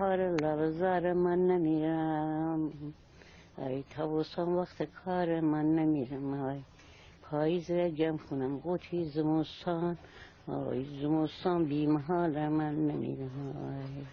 بهار لب زار من نمیرم. ای تابوسان وقت کار من نمیرم. ای پاییز جمع کنم قوطی زمستان. آی زمستان بی محال من نمیرم. آی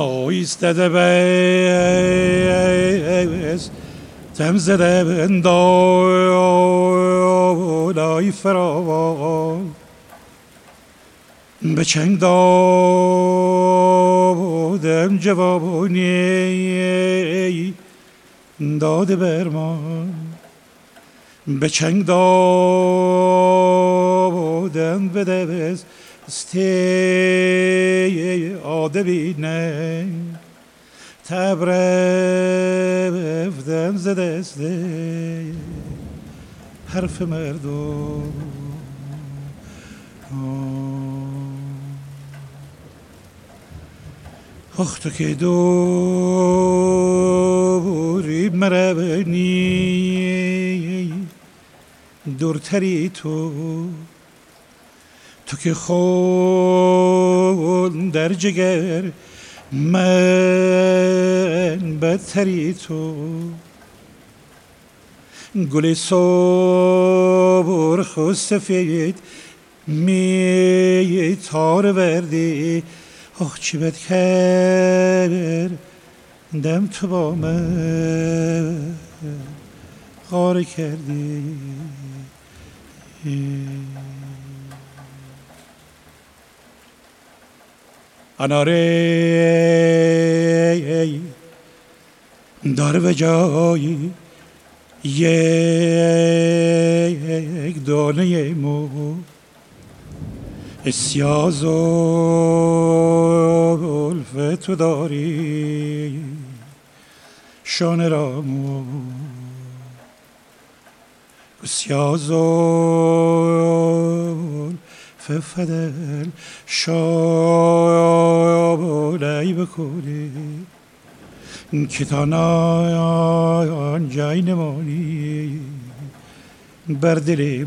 ایستده بس تم زده بندای فراوان به چنگ دادم جوابونی داده برمان به چنگ دادم بده بس ستی آدبینه تبرفتم ز دست حرف مردم آخ تو که دوری مربنی دورتری تو تو که خون در جگر من بدتری تو. گل صبر خود سفید می تار وردی. آخ چی بد دم تو با من غار کردی. اناره داره به جایی یک دانه مو. سیاز و تو داری شانه رامو سیاز ففدل شابلی بکنی که تا جای نمانی بر دل